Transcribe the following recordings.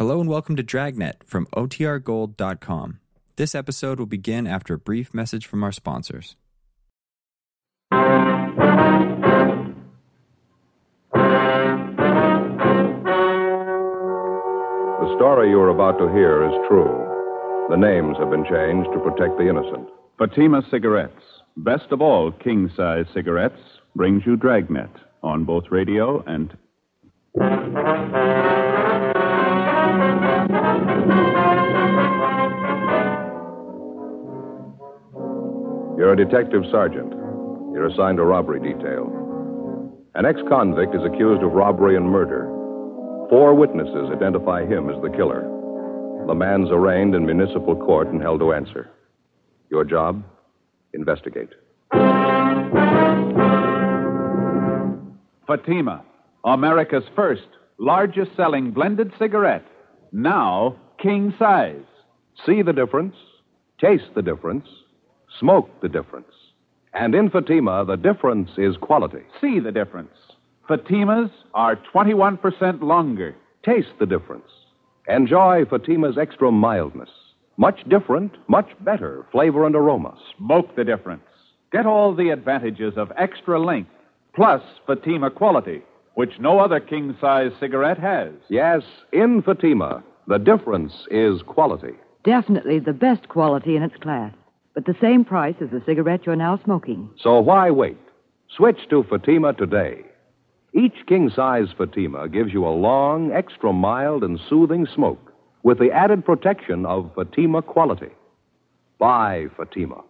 Hello and welcome to Dragnet from OTRGold.com. This episode will begin after a brief message from our sponsors. The story you are about to hear is true. The names have been changed to protect the innocent. Fatima Cigarettes, best of all king size cigarettes, brings you Dragnet on both radio and. You're a detective sergeant. You're assigned a robbery detail. An ex convict is accused of robbery and murder. Four witnesses identify him as the killer. The man's arraigned in municipal court and held to answer. Your job? Investigate. Fatima, America's first, largest selling blended cigarette. Now, king size. See the difference, taste the difference, smoke the difference. And in Fatima, the difference is quality. See the difference. Fatimas are 21% longer. Taste the difference. Enjoy Fatima's extra mildness. Much different, much better flavor and aroma. Smoke the difference. Get all the advantages of extra length, plus Fatima quality, which no other king size cigarette has. Yes, in Fatima, the difference is quality. Definitely the best quality in its class, but the same price as the cigarette you're now smoking. So why wait? Switch to Fatima today. Each king size Fatima gives you a long, extra mild, and soothing smoke with the added protection of Fatima quality. Buy Fatima.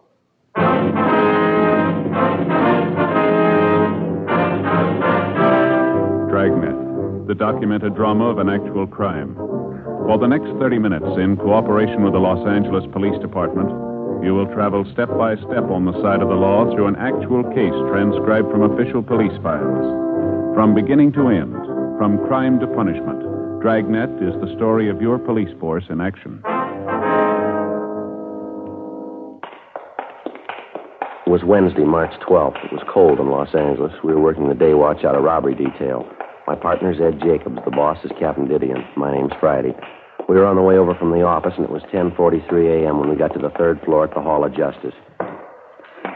Dragnet, the documented drama of an actual crime. For the next 30 minutes, in cooperation with the Los Angeles Police Department, you will travel step by step on the side of the law through an actual case transcribed from official police files. From beginning to end, from crime to punishment, Dragnet is the story of your police force in action. It was Wednesday, March 12th. It was cold in Los Angeles. We were working the day watch out of robbery detail. My partner's Ed Jacobs. The boss is Captain Didion. My name's Friday. We were on the way over from the office, and it was 10.43 a.m. when we got to the third floor at the Hall of Justice.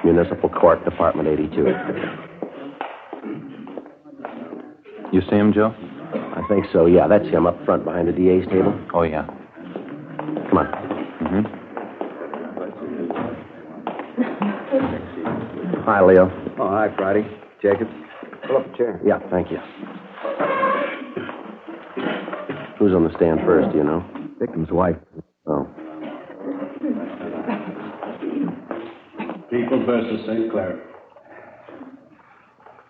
Municipal Court, Department 82. You see him, Joe? I think so, yeah. That's him up front behind the DA's table. Oh, yeah. Come on. Mm-hmm. Hi, Leo. Oh, hi, Friday. Jacobs. Pull up a chair. Yeah, thank you. Who's on the stand first, do you know? Victim's wife. Oh. People versus St. Clair.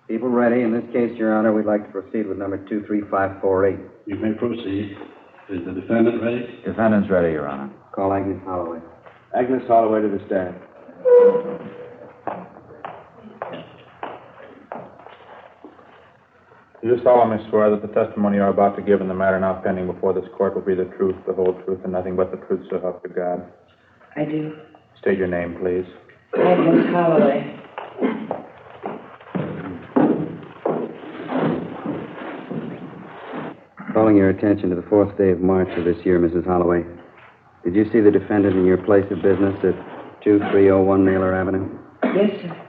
People ready. In this case, Your Honor, we'd like to proceed with number 23548. You may proceed. Is the defendant ready? Defendant's ready, Your Honor. Call Agnes Holloway. Agnes Holloway to the stand. You solemnly swear that the testimony you are about to give in the matter now pending before this court will be the truth, the whole truth, and nothing but the truth, so help you God? I do. State your name, please. Agnes Holloway. Calling your attention to the fourth day of March of this year, Mrs. Holloway. Did you see the defendant in your place of business at 2301 Naylor Avenue? Yes, sir.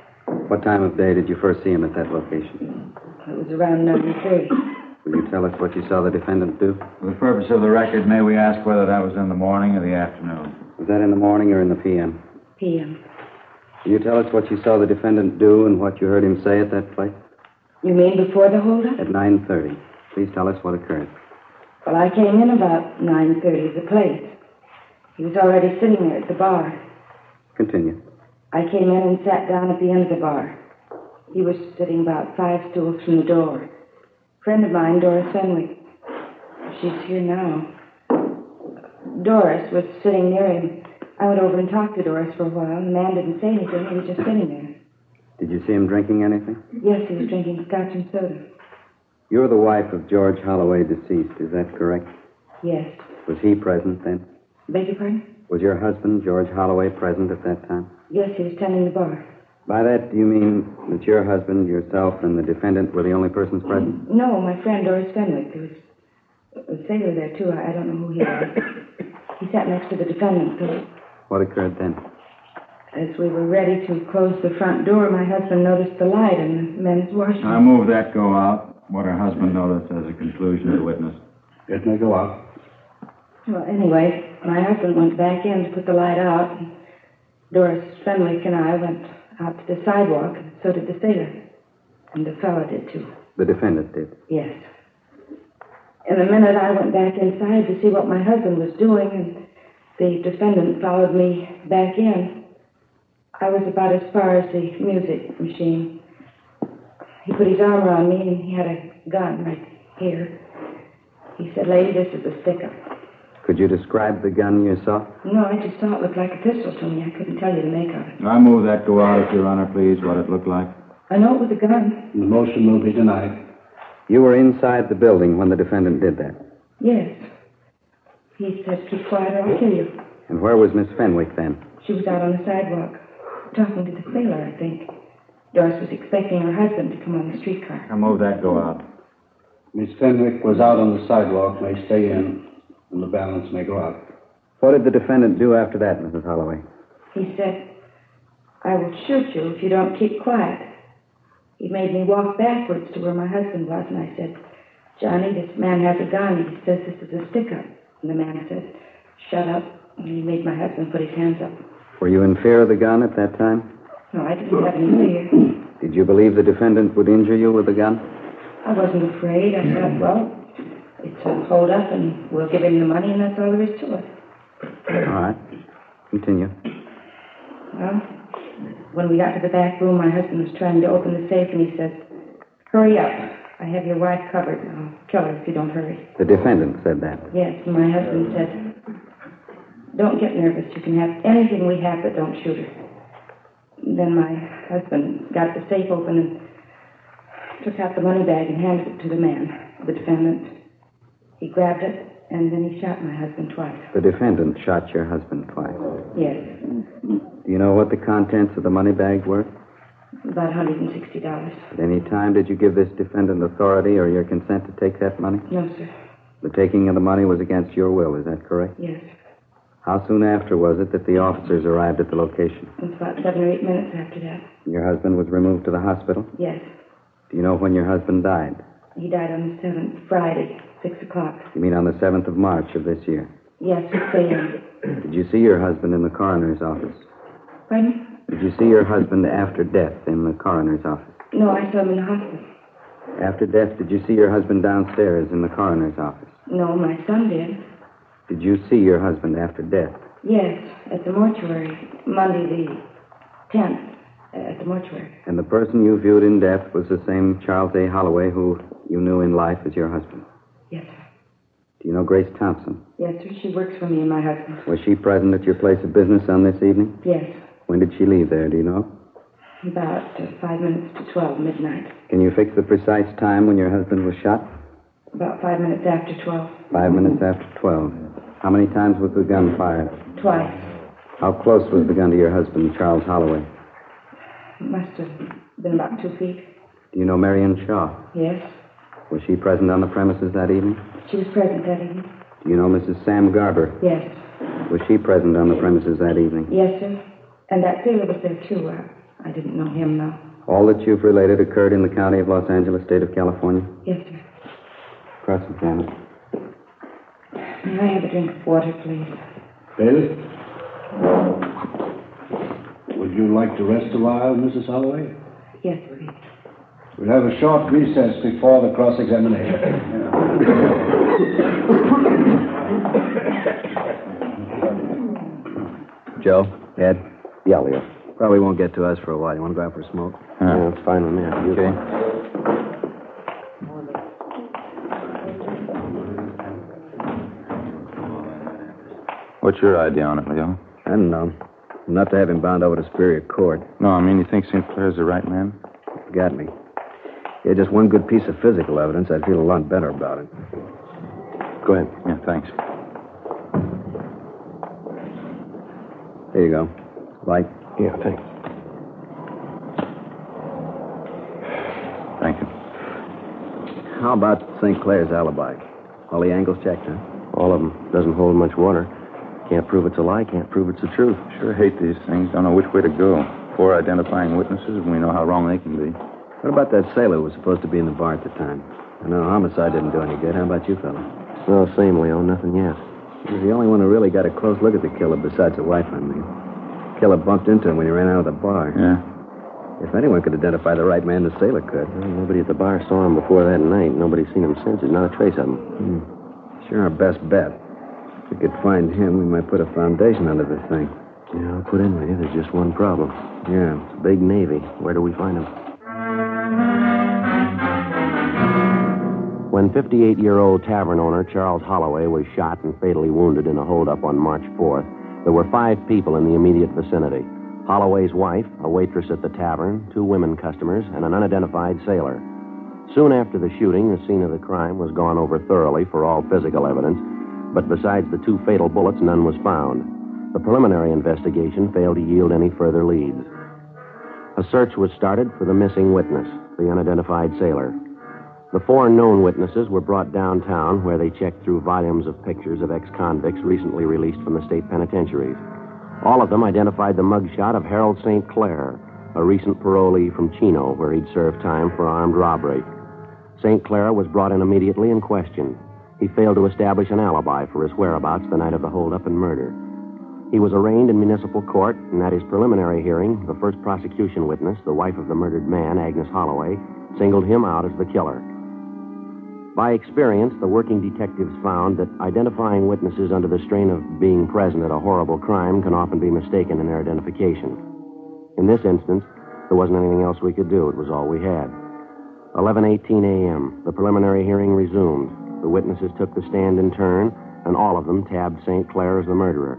What time of day did you first see him at that location? It was around 9.30. Will you tell us what you saw the defendant do? For the purpose of the record, may we ask whether that was in the morning or the afternoon? Was that in the morning or in the p.m.? P.M. Will you tell us what you saw the defendant do and what you heard him say at that place? You mean before the holdup? At 9.30. Please tell us what occurred. Well, I came in about 9.30 to the place. He was already sitting there at the bar. Continue. I came in and sat down at the end of the bar. He was sitting about five stools from the door. Friend of mine, Doris Fenwick. She's here now. Doris was sitting near him. I went over and talked to Doris for a while. The man didn't say anything. He was just sitting there. Did you see him drinking anything? Yes, he was drinking scotch and soda. You're the wife of George Holloway, deceased. Is that correct? Yes. Was he present then? Beg your pardon? Was your husband, George Holloway, present at that time? Yes, he was tending the bar. By that, do you mean that your husband, yourself, and the defendant were the only persons present? Mm, no, my friend Doris Fenwick. There was A sailor there, too. I I don't know who he was. He sat next to the defendant, so What occurred then? as we were ready to close the front door, my husband noticed the light in the men's washroom. I move that go out. What her husband noticed as a conclusion to the witness. It may go out. Well, anyway, my husband went back in to put the light out. And Doris Fenwick and I went out to the sidewalk, and so did the sailor. And the fellow did, too. The defendant did. Yes. In a minute, I went back inside to see what my husband was doing, and the defendant followed me back in. I was about as far as the music machine. He put his arm around me, and he had a gun right here. He said, Lady, this is a stick-up. Could you describe the gun you saw? No, I just saw it look like a pistol to me. I couldn't tell you the make of it. I move that go out, if Your Honor, please, what it looked like. I know it was a gun. The motion will be denied. You were inside the building when the defendant did that. Yes. He said, keep quiet or I'll kill you. And where was Miss Fenwick then? She was out on the sidewalk, talking to the sailor, I think. Doris was expecting her husband to come on the streetcar. I move that go out. Miss Fenwick was out on the sidewalk, may stay in, and the balance may go out. What did the defendant do after that, Mrs. Holloway? He said, I will shoot you if you don't keep quiet. He made me walk backwards to where my husband was, and I said, Johnny, this man has a gun. He says this is a stick-up. And the man said, shut up. And he made my husband put his hands up. Were you in fear of the gun at that time? No, I didn't have any fear. Did you believe the defendant would injure you with the gun? I wasn't afraid. I thought, well, it's a hold up, and we'll give him the money, and that's all there is to it. All right. Continue. Well, when we got to the back room, my husband was trying to open the safe, and he said, Hurry up. I have your wife covered. I'll kill her if you don't hurry. The defendant said that. Yes, my husband said, Don't get nervous. You can have anything we have, but don't shoot her. Then my husband got the safe open and took out the money bag and handed it to the man, the defendant. He grabbed it, and then he shot my husband twice. The defendant shot your husband twice. Yes, Do you know what the contents of the money bag were? about $160. At any time did you give this defendant authority or your consent to take that money? No, sir. The taking of the money was against your will, is that correct? Yes. How soon after was it that the officers arrived at the location? It was about seven or eight minutes after that. Your husband was removed to the hospital? Yes. Do you know when your husband died? He died on the 7th, Friday, 6 o'clock. You mean on the 7th of March of this year? Yes, 6 a.m. Did you see your husband in the coroner's office? Pardon? Did you see your husband after death in the coroner's office? No, I saw him in the hospital. After death, did you see your husband downstairs in the coroner's office? No, my son did. Did you see your husband after death? Yes, at the mortuary, Monday the 10th, uh, at the mortuary. And the person you viewed in death was the same Charles A. Holloway who you knew in life as your husband? Yes, sir. Do you know Grace Thompson? Yes, sir. She works for me and my husband. Was she present at your place of business on this evening? Yes, When did she leave there, do you know? about uh, five minutes to 12, midnight. Can you fix the precise time when your husband was shot? About five minutes after 12. Five minutes after 12. How many times was the gun fired? Twice. How close was the gun to your husband, Charles Holloway? Must have been about two feet. Do you know Marion Shaw? Yes, Was she present on the premises that evening? she was present that evening. Do you know Mrs. Sam Garber? Yes, Was she present on the premises that evening? yes, sir. And that sailor was there, too. Uh, I didn't know him, though. All that you've related occurred in the county of Los Angeles, state of California? Yes, sir. Cross-examine. May I have a drink of water, please? Bailiff? Would you like to rest a while, Mrs. Holloway? Yes, please. We'll have a short recess before the cross-examination. Joe? Ed? Yeah, Leo. Probably won't get to us for a while. You want to go out for a smoke? Uh-huh. Yeah, it's fine with me. Okay. What's your idea on it, Leo? I don't know. Not to have him bound over to Superior Court. No, I mean, you think St. Clair's the right man? Got me. Yeah, just one good piece of physical evidence. I'd feel a lot better about it. Go ahead. Yeah, thanks. There you go. Light. Yeah, thanks. Thank you. How about St. Clair's alibi? All the angles checked, huh? All of them. Doesn't hold much water. Can't prove it's a lie, can't prove it's the truth. Sure hate these things. Don't know which way to go. Four identifying witnesses, and we know how wrong they can be. What about that sailor who was supposed to be in the bar at the time? I know homicide didn't do any good. How about you, fella? No, same, Leo. Nothing yet. He was the only one who really got a close look at the killer besides the wife, I mean. Killer bumped into him when he ran out of the bar. Yeah. If anyone could identify the right man, the sailor could. Well, nobody at the bar saw him before that night. Nobody's seen him since. There's not a trace of him. Hmm. Sure, our best bet. If we could find him, we might put a foundation under this thing. Yeah, I'll put in with you. There's just one problem. Yeah. It's a big navy. Where do we find him? When 58 year old tavern owner Charles Holloway was shot and fatally wounded in a holdup on March 4th, there were five people in the immediate vicinity Holloway's wife, a waitress at the tavern, two women customers, and an unidentified sailor. Soon after the shooting, the scene of the crime was gone over thoroughly for all physical evidence, but besides the two fatal bullets, none was found. The preliminary investigation failed to yield any further leads. A search was started for the missing witness, the unidentified sailor. The four known witnesses were brought downtown where they checked through volumes of pictures of ex convicts recently released from the state penitentiaries. All of them identified the mugshot of Harold St. Clair, a recent parolee from Chino, where he'd served time for armed robbery. St. Clair was brought in immediately and questioned. He failed to establish an alibi for his whereabouts the night of the holdup and murder. He was arraigned in municipal court, and at his preliminary hearing, the first prosecution witness, the wife of the murdered man, Agnes Holloway, singled him out as the killer. By experience, the working detectives found that identifying witnesses under the strain of being present at a horrible crime can often be mistaken in their identification. In this instance, there wasn't anything else we could do. It was all we had. 11:18 a.m. The preliminary hearing resumed. The witnesses took the stand in turn, and all of them tabbed St. Clair as the murderer.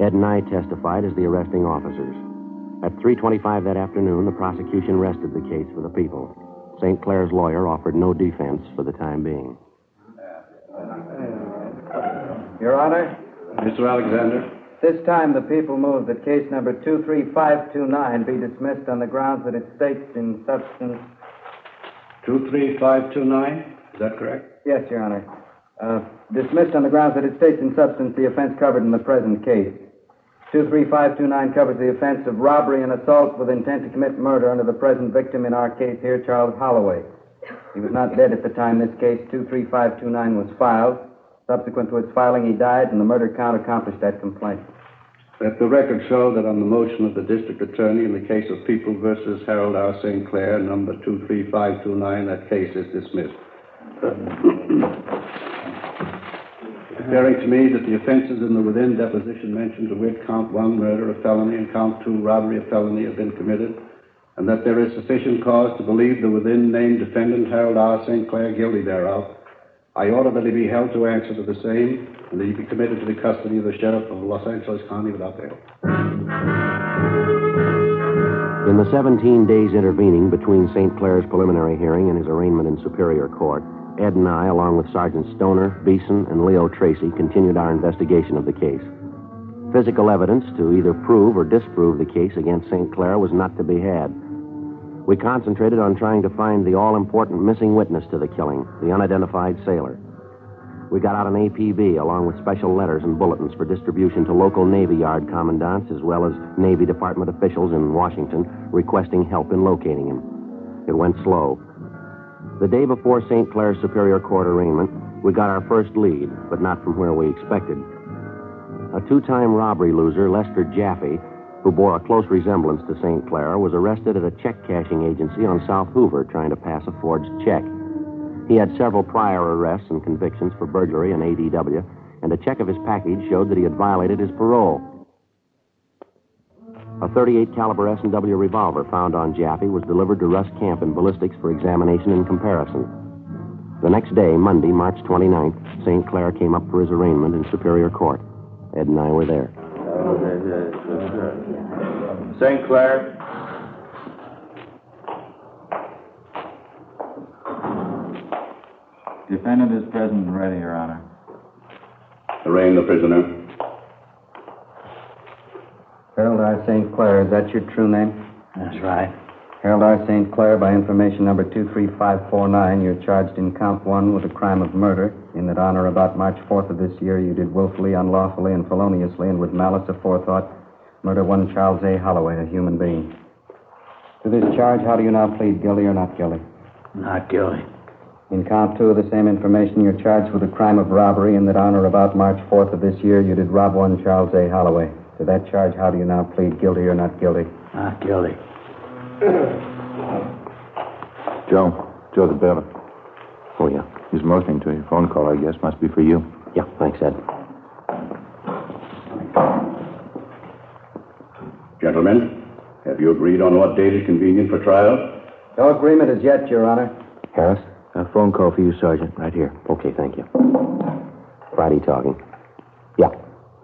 Ed and I testified as the arresting officers. At 3:25 that afternoon, the prosecution rested the case for the people. St. Clair's lawyer offered no defense for the time being. Your Honor, Mr. Alexander. this time the people move that case number 23529 be dismissed on the grounds that it states in substance. 23529, is that correct? Yes, Your Honor. Uh, dismissed on the grounds that it states in substance the offense covered in the present case. 23529 covers the offense of robbery and assault with intent to commit murder under the present victim in our case here, Charles Holloway. He was not dead at the time this case 23529 was filed. Subsequent to its filing, he died, and the murder count accomplished that complaint. Let the record show that on the motion of the district attorney in the case of People versus Harold R. St. Clair, number 23529, that case is dismissed. Declaring to me that the offenses in the within deposition mentioned, to wit, count one, murder, a felony, and count two, robbery, a felony, have been committed, and that there is sufficient cause to believe the within named defendant, Harold R. St. Clair, guilty thereof, I order that he be held to answer to the same, and that he be committed to the custody of the sheriff of Los Angeles County without bail. In the 17 days intervening between St. Clair's preliminary hearing and his arraignment in Superior Court, Ed and I, along with Sergeant Stoner, Beeson, and Leo Tracy, continued our investigation of the case. Physical evidence to either prove or disprove the case against St. Clair was not to be had. We concentrated on trying to find the all important missing witness to the killing, the unidentified sailor. We got out an APB along with special letters and bulletins for distribution to local Navy Yard commandants as well as Navy Department officials in Washington requesting help in locating him. It went slow. The day before St. Clair's Superior Court arraignment, we got our first lead, but not from where we expected. A two time robbery loser, Lester Jaffe, who bore a close resemblance to St. Clair, was arrested at a check cashing agency on South Hoover trying to pass a forged check. He had several prior arrests and convictions for burglary and ADW, and a check of his package showed that he had violated his parole. A 38 caliber S&W revolver found on Jaffe was delivered to Russ Camp in ballistics for examination and comparison. The next day, Monday, March 29th, St. Clair came up for his arraignment in Superior Court. Ed and I were there. St. Clair. Defendant is present and ready, Your Honor. Arraign the prisoner. Harold R. St. Clair, is that your true name? That's right. Harold R. St. Clair, by information number 23549, you're charged in count one with the crime of murder, in that on or about March 4th of this year, you did willfully, unlawfully, and feloniously, and with malice aforethought, murder one Charles A. Holloway, a human being. To this charge, how do you now plead, guilty or not guilty? Not guilty. In count two of the same information, you're charged with the crime of robbery, in that on or about March 4th of this year, you did rob one Charles A. Holloway. To that charge, how do you now plead, guilty or not guilty? Not guilty. Joe. Joe the bailiff. Oh, yeah. He's motioning to you. Phone call, I guess. Must be for you. Yeah, thanks, Ed. Gentlemen, have you agreed on what date is convenient for trial? No agreement as yet, Your Honor. Harris, a phone call for you, Sergeant, right here. Okay, thank you. Friday talking. Yeah.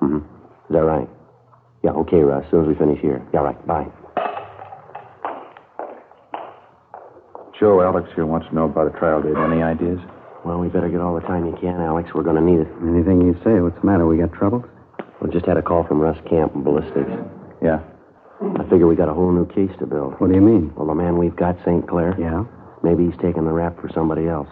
Mm-hmm. Is that right? Yeah, okay, Russ. As soon as we finish here. Yeah, right. Bye. Joe, Alex here wants to know about a trial date. Any ideas? Well, we better get all the time you can, Alex. We're going to need it. Anything you say. What's the matter? We got trouble? We just had a call from Russ Camp and Ballistics. Yeah. I figure we got a whole new case to build. What do you mean? Well, the man we've got, St. Clair. Yeah? Maybe he's taking the rap for somebody else.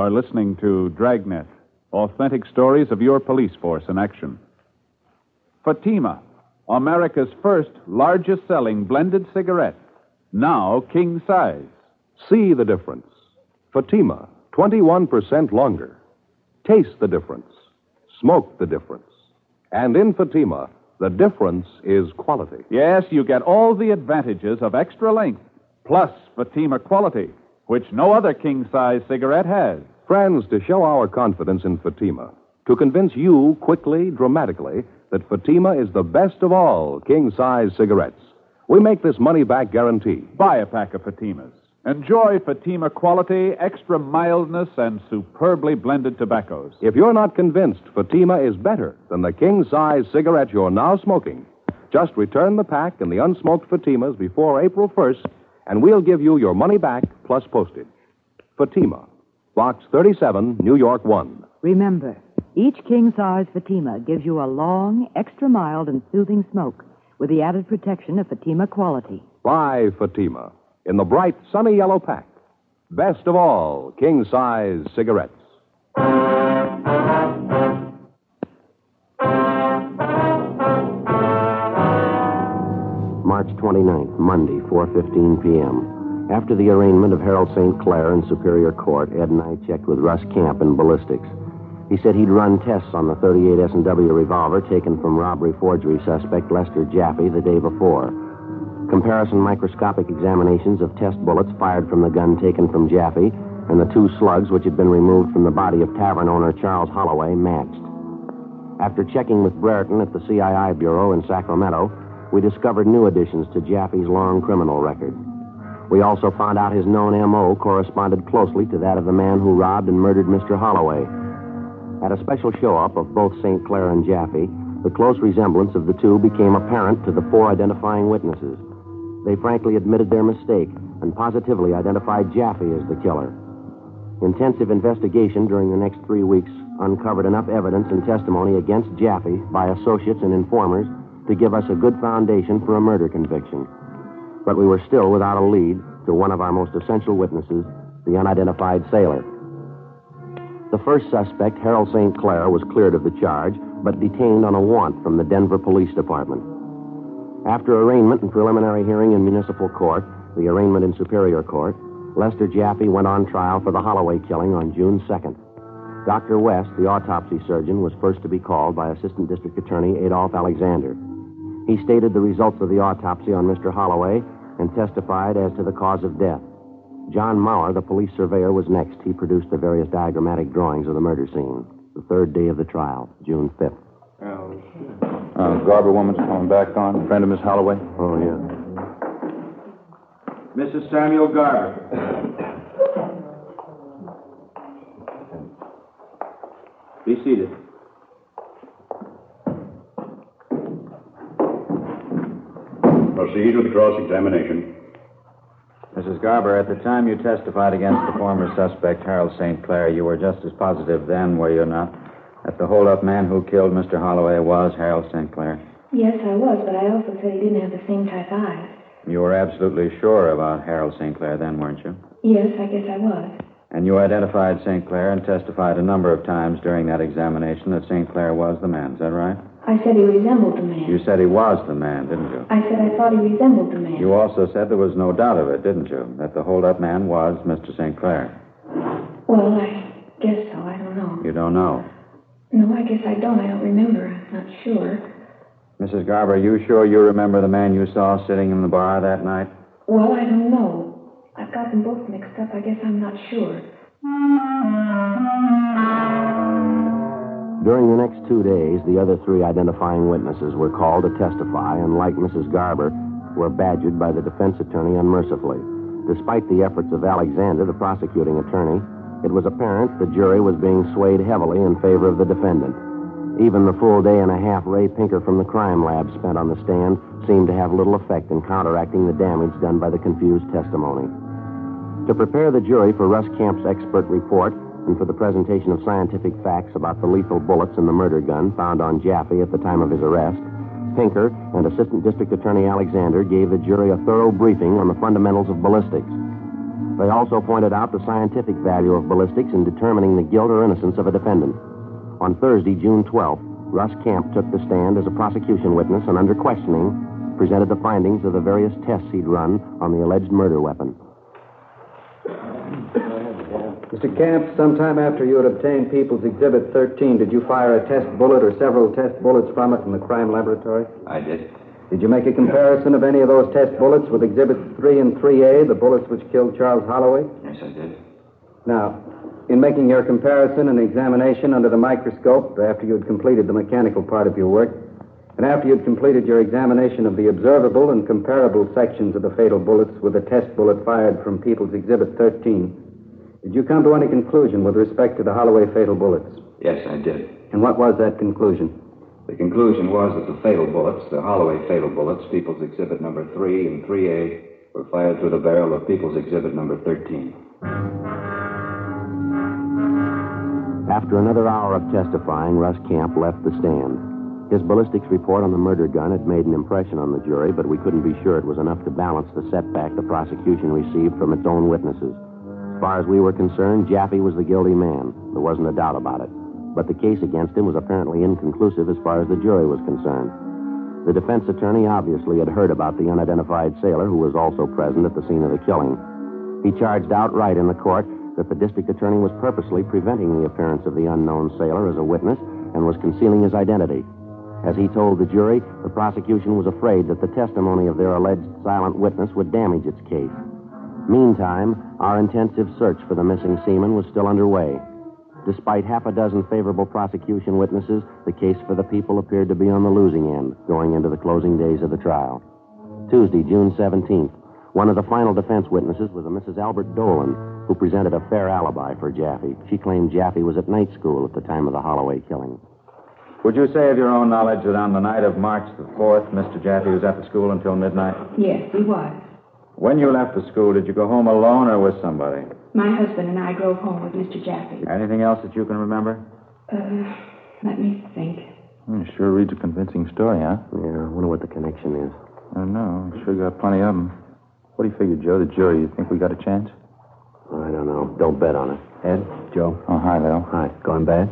Are listening to Dragnet, authentic stories of your police force in action. Fatima, America's first largest selling blended cigarette, now king size. See the difference. Fatima, 21% longer. Taste the difference. Smoke the difference. And in Fatima, the difference is quality. Yes, you get all the advantages of extra length, plus Fatima quality, which no other king size cigarette has. Friends, to show our confidence in Fatima, to convince you quickly, dramatically, that Fatima is the best of all king size cigarettes, we make this money back guarantee. Buy a pack of Fatimas. Enjoy Fatima quality, extra mildness, and superbly blended tobaccos. If you're not convinced Fatima is better than the king size cigarette you're now smoking, just return the pack and the unsmoked Fatimas before April 1st, and we'll give you your money back plus postage. Fatima, Box 37, New York 1. Remember, each king size Fatima gives you a long, extra mild, and soothing smoke with the added protection of Fatima quality. Buy Fatima in the bright, sunny yellow pack. Best of all, king size cigarettes. March 29th, Monday, 4.15 p.m. After the arraignment of Harold St. Clair in Superior Court, Ed and I checked with Russ Camp in ballistics. He said he'd run tests on the 38 S&W revolver taken from robbery forgery suspect Lester Jaffe the day before. Comparison microscopic examinations of test bullets fired from the gun taken from Jaffe and the two slugs which had been removed from the body of tavern owner Charles Holloway matched. After checking with Brereton at the CII Bureau in Sacramento, we discovered new additions to Jaffe's long criminal record. We also found out his known M.O. corresponded closely to that of the man who robbed and murdered Mr. Holloway. At a special show up of both St. Clair and Jaffe, the close resemblance of the two became apparent to the four identifying witnesses. They frankly admitted their mistake and positively identified Jaffe as the killer. Intensive investigation during the next three weeks uncovered enough evidence and testimony against Jaffe by associates and informers to give us a good foundation for a murder conviction. But we were still without a lead to one of our most essential witnesses, the unidentified sailor. The first suspect, Harold St. Clair, was cleared of the charge, but detained on a warrant from the Denver Police Department. After arraignment and preliminary hearing in municipal court, the arraignment in Superior Court, Lester Jaffe went on trial for the Holloway killing on June 2nd. Dr. West, the autopsy surgeon, was first to be called by Assistant District Attorney Adolph Alexander. He stated the results of the autopsy on Mr. Holloway and testified as to the cause of death. John Maurer, the police surveyor, was next. He produced the various diagrammatic drawings of the murder scene. The third day of the trial, June 5th. Uh, Garber woman's coming back on. Friend of Miss Holloway? Oh, yeah. Mrs. Samuel Garber. Be seated. Proceed with the cross examination. Mrs. Garber, at the time you testified against the former suspect, Harold St. Clair, you were just as positive then, were you not, that the holdup man who killed Mr. Holloway was Harold St. Clair? Yes, I was, but I also said he didn't have the same type eyes. You were absolutely sure about Harold St. Clair then, weren't you? Yes, I guess I was. And you identified St. Clair and testified a number of times during that examination that St. Clair was the man. Is that right? I said he resembled the man. You said he was the man, didn't you? I said I thought he resembled the man. You also said there was no doubt of it, didn't you? That the holdup man was Mr. St. Clair. Well, I guess so. I don't know. You don't know. No, I guess I don't. I don't remember. I'm not sure. Mrs. Garber, are you sure you remember the man you saw sitting in the bar that night? Well, I don't know. I've got them both mixed up. I guess I'm not sure. During the next two days, the other three identifying witnesses were called to testify and, like Mrs. Garber, were badgered by the defense attorney unmercifully. Despite the efforts of Alexander, the prosecuting attorney, it was apparent the jury was being swayed heavily in favor of the defendant. Even the full day and a half Ray Pinker from the crime lab spent on the stand seemed to have little effect in counteracting the damage done by the confused testimony. To prepare the jury for Russ Camp's expert report and for the presentation of scientific facts about the lethal bullets in the murder gun found on Jaffe at the time of his arrest, Pinker and Assistant District Attorney Alexander gave the jury a thorough briefing on the fundamentals of ballistics. They also pointed out the scientific value of ballistics in determining the guilt or innocence of a defendant. On Thursday, June 12th, Russ Camp took the stand as a prosecution witness and, under questioning, presented the findings of the various tests he'd run on the alleged murder weapon. Mr. Camp, sometime after you had obtained People's Exhibit 13, did you fire a test bullet or several test bullets from it in the crime laboratory? I did. Did you make a comparison of any of those test bullets with Exhibits 3 and 3A, the bullets which killed Charles Holloway? Yes, I did. Now, in making your comparison and examination under the microscope after you had completed the mechanical part of your work, and after you'd completed your examination of the observable and comparable sections of the fatal bullets with the test bullet fired from People's Exhibit 13, did you come to any conclusion with respect to the Holloway fatal bullets? Yes, I did. And what was that conclusion? The conclusion was that the fatal bullets, the Holloway fatal bullets, People's Exhibit number 3 and 3A, were fired through the barrel of People's Exhibit number 13. After another hour of testifying, Russ Camp left the stand. His ballistics report on the murder gun had made an impression on the jury, but we couldn't be sure it was enough to balance the setback the prosecution received from its own witnesses. As far as we were concerned, Jaffe was the guilty man. There wasn't a doubt about it. But the case against him was apparently inconclusive as far as the jury was concerned. The defense attorney obviously had heard about the unidentified sailor who was also present at the scene of the killing. He charged outright in the court that the district attorney was purposely preventing the appearance of the unknown sailor as a witness and was concealing his identity. As he told the jury, the prosecution was afraid that the testimony of their alleged silent witness would damage its case. Meantime, our intensive search for the missing seaman was still underway. Despite half a dozen favorable prosecution witnesses, the case for the people appeared to be on the losing end going into the closing days of the trial. Tuesday, June 17th, one of the final defense witnesses was a Mrs. Albert Dolan, who presented a fair alibi for Jaffe. She claimed Jaffe was at night school at the time of the Holloway killing. Would you say of your own knowledge that on the night of March the 4th, Mr. Jaffe was at the school until midnight? Yes, he was. When you left the school, did you go home alone or with somebody? My husband and I drove home with Mr. Jaffe. Anything else that you can remember? Uh, let me think. Hmm, sure reads a convincing story, huh? Yeah, I wonder what the connection is. I don't know. Sure got plenty of them. What do you figure, Joe? The jury, you think we got a chance? I don't know. Don't bet on it. Ed, Joe. Oh, hi, Lil. Hi. Going bad?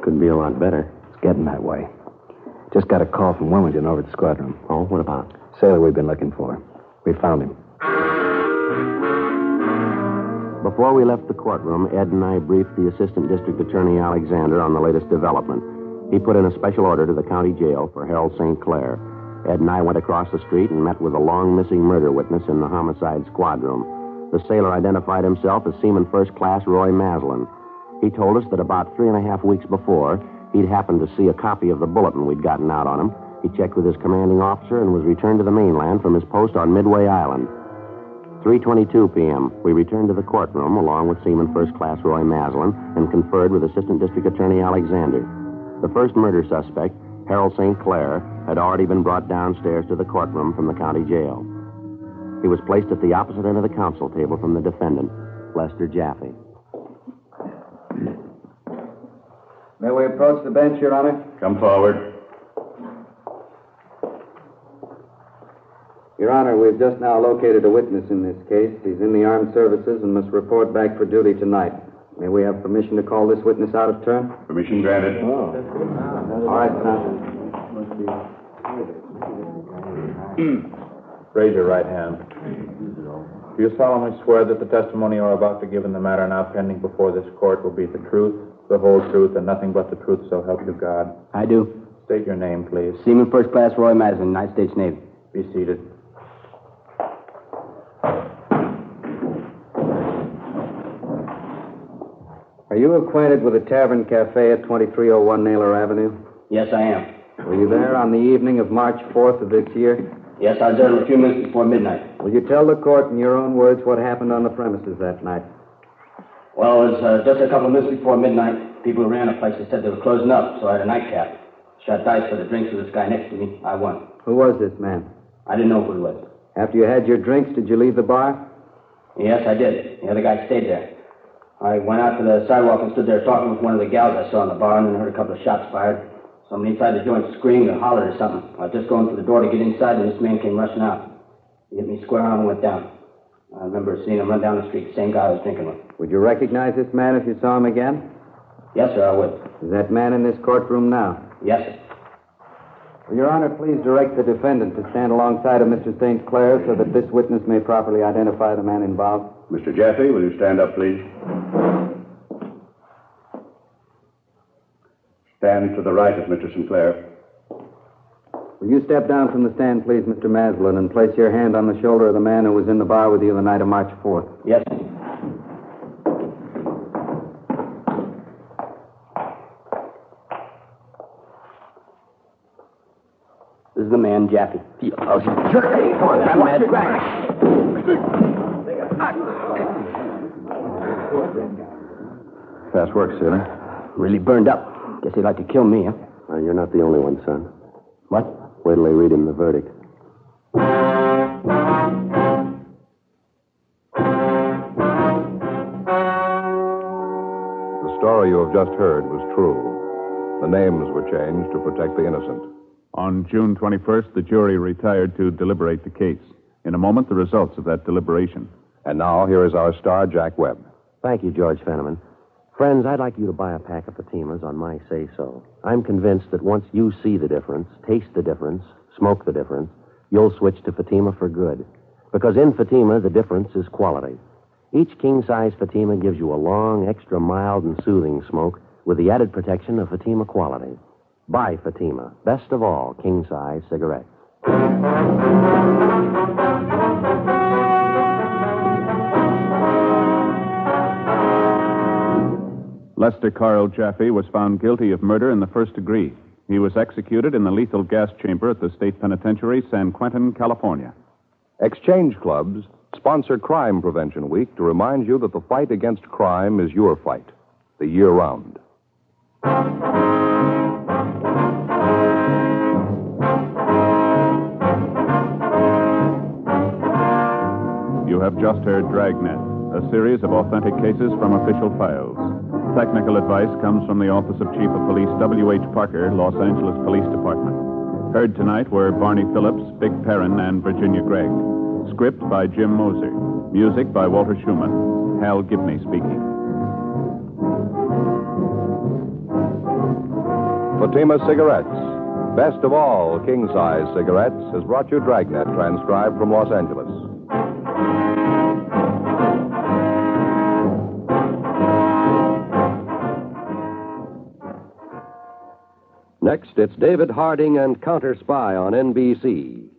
Couldn't be a lot better. It's getting that way. Just got a call from Wilmington over at the squad room. Oh, what about? Sailor we've been looking for. We found him. Before we left the courtroom, Ed and I briefed the Assistant District Attorney Alexander on the latest development. He put in a special order to the county jail for Harold St. Clair. Ed and I went across the street and met with a long missing murder witness in the homicide squad room. The sailor identified himself as Seaman First Class Roy Maslin. He told us that about three and a half weeks before, he'd happened to see a copy of the bulletin we'd gotten out on him. He checked with his commanding officer and was returned to the mainland from his post on Midway Island. 3.22 p.m., we returned to the courtroom along with Seaman First Class Roy Maslin and conferred with Assistant District Attorney Alexander. The first murder suspect, Harold St. Clair, had already been brought downstairs to the courtroom from the county jail. He was placed at the opposite end of the counsel table from the defendant, Lester Jaffe. May we approach the bench, Your Honor? Come forward. Your Honor, we've just now located a witness in this case. He's in the armed services and must report back for duty tonight. May we have permission to call this witness out of turn? Permission granted. Oh. All right, son. Hmm. Raise your right hand. Do you solemnly swear that the testimony you are about to give in the matter now pending before this court will be the truth, the whole truth, and nothing but the truth, so help you God? I do. State your name, please. Seaman First Class Roy Madison, United States Navy. Be seated. Are you acquainted with the Tavern Cafe at 2301 Naylor Avenue? Yes, I am. Were you there on the evening of March 4th of this year? Yes, I was there a few minutes before midnight. Will you tell the court in your own words what happened on the premises that night? Well, it was uh, just a couple of minutes before midnight. People who ran the place they said they were closing up, so I had a nightcap. Shot dice for the drinks with this guy next to me. I won. Who was this man? I didn't know who he was. After you had your drinks, did you leave the bar? Yes, I did. The other guy stayed there. I went out to the sidewalk and stood there talking with one of the gals I saw in the bar, and then heard a couple of shots fired. Somebody inside the joint screamed or hollered or something. I was just going to the door to get inside, and this man came rushing out. He hit me square on and went down. I remember seeing him run down the street, the same guy I was drinking with. Would you recognize this man if you saw him again? Yes, sir, I would. Is that man in this courtroom now? Yes, sir. Will Your Honor, please direct the defendant to stand alongside of Mr. St. Clair so that this witness may properly identify the man involved. Mr. Jaffe, will you stand up, please? Stand to the right of Mr. St. Clair. Will you step down from the stand, please, Mr. Maslin, and place your hand on the shoulder of the man who was in the bar with you the night of March 4th? Yes. This is the man, Jaffe. Oh, jerk. Come on, grab him, Grab Fast work, sailor. Really burned up. Guess he'd like to kill me, huh? Uh, you're not the only one, son. What? Wait till they read him the verdict. The story you have just heard was true. The names were changed to protect the innocent. On June 21st, the jury retired to deliberate the case. In a moment, the results of that deliberation. And now, here is our star, Jack Webb. Thank you, George Fenneman. Friends, I'd like you to buy a pack of Fatimas on my say so. I'm convinced that once you see the difference, taste the difference, smoke the difference, you'll switch to Fatima for good. Because in Fatima, the difference is quality. Each king size Fatima gives you a long, extra mild, and soothing smoke with the added protection of Fatima quality. Buy Fatima. Best of all, king size cigarettes. Lester Carl Jaffe was found guilty of murder in the first degree. He was executed in the lethal gas chamber at the state penitentiary, San Quentin, California. Exchange Clubs sponsor Crime Prevention Week to remind you that the fight against crime is your fight, the year round. You have just heard Dragnet, a series of authentic cases from official files. Technical advice comes from the Office of Chief of Police W.H. Parker, Los Angeles Police Department. Heard tonight were Barney Phillips, Vic Perrin, and Virginia Gregg. Script by Jim Moser. Music by Walter Schumann. Hal Gibney speaking. Fatima Cigarettes. Best of all king size cigarettes has brought you Dragnet, transcribed from Los Angeles. Next, it's David Harding and Counter Spy on NBC.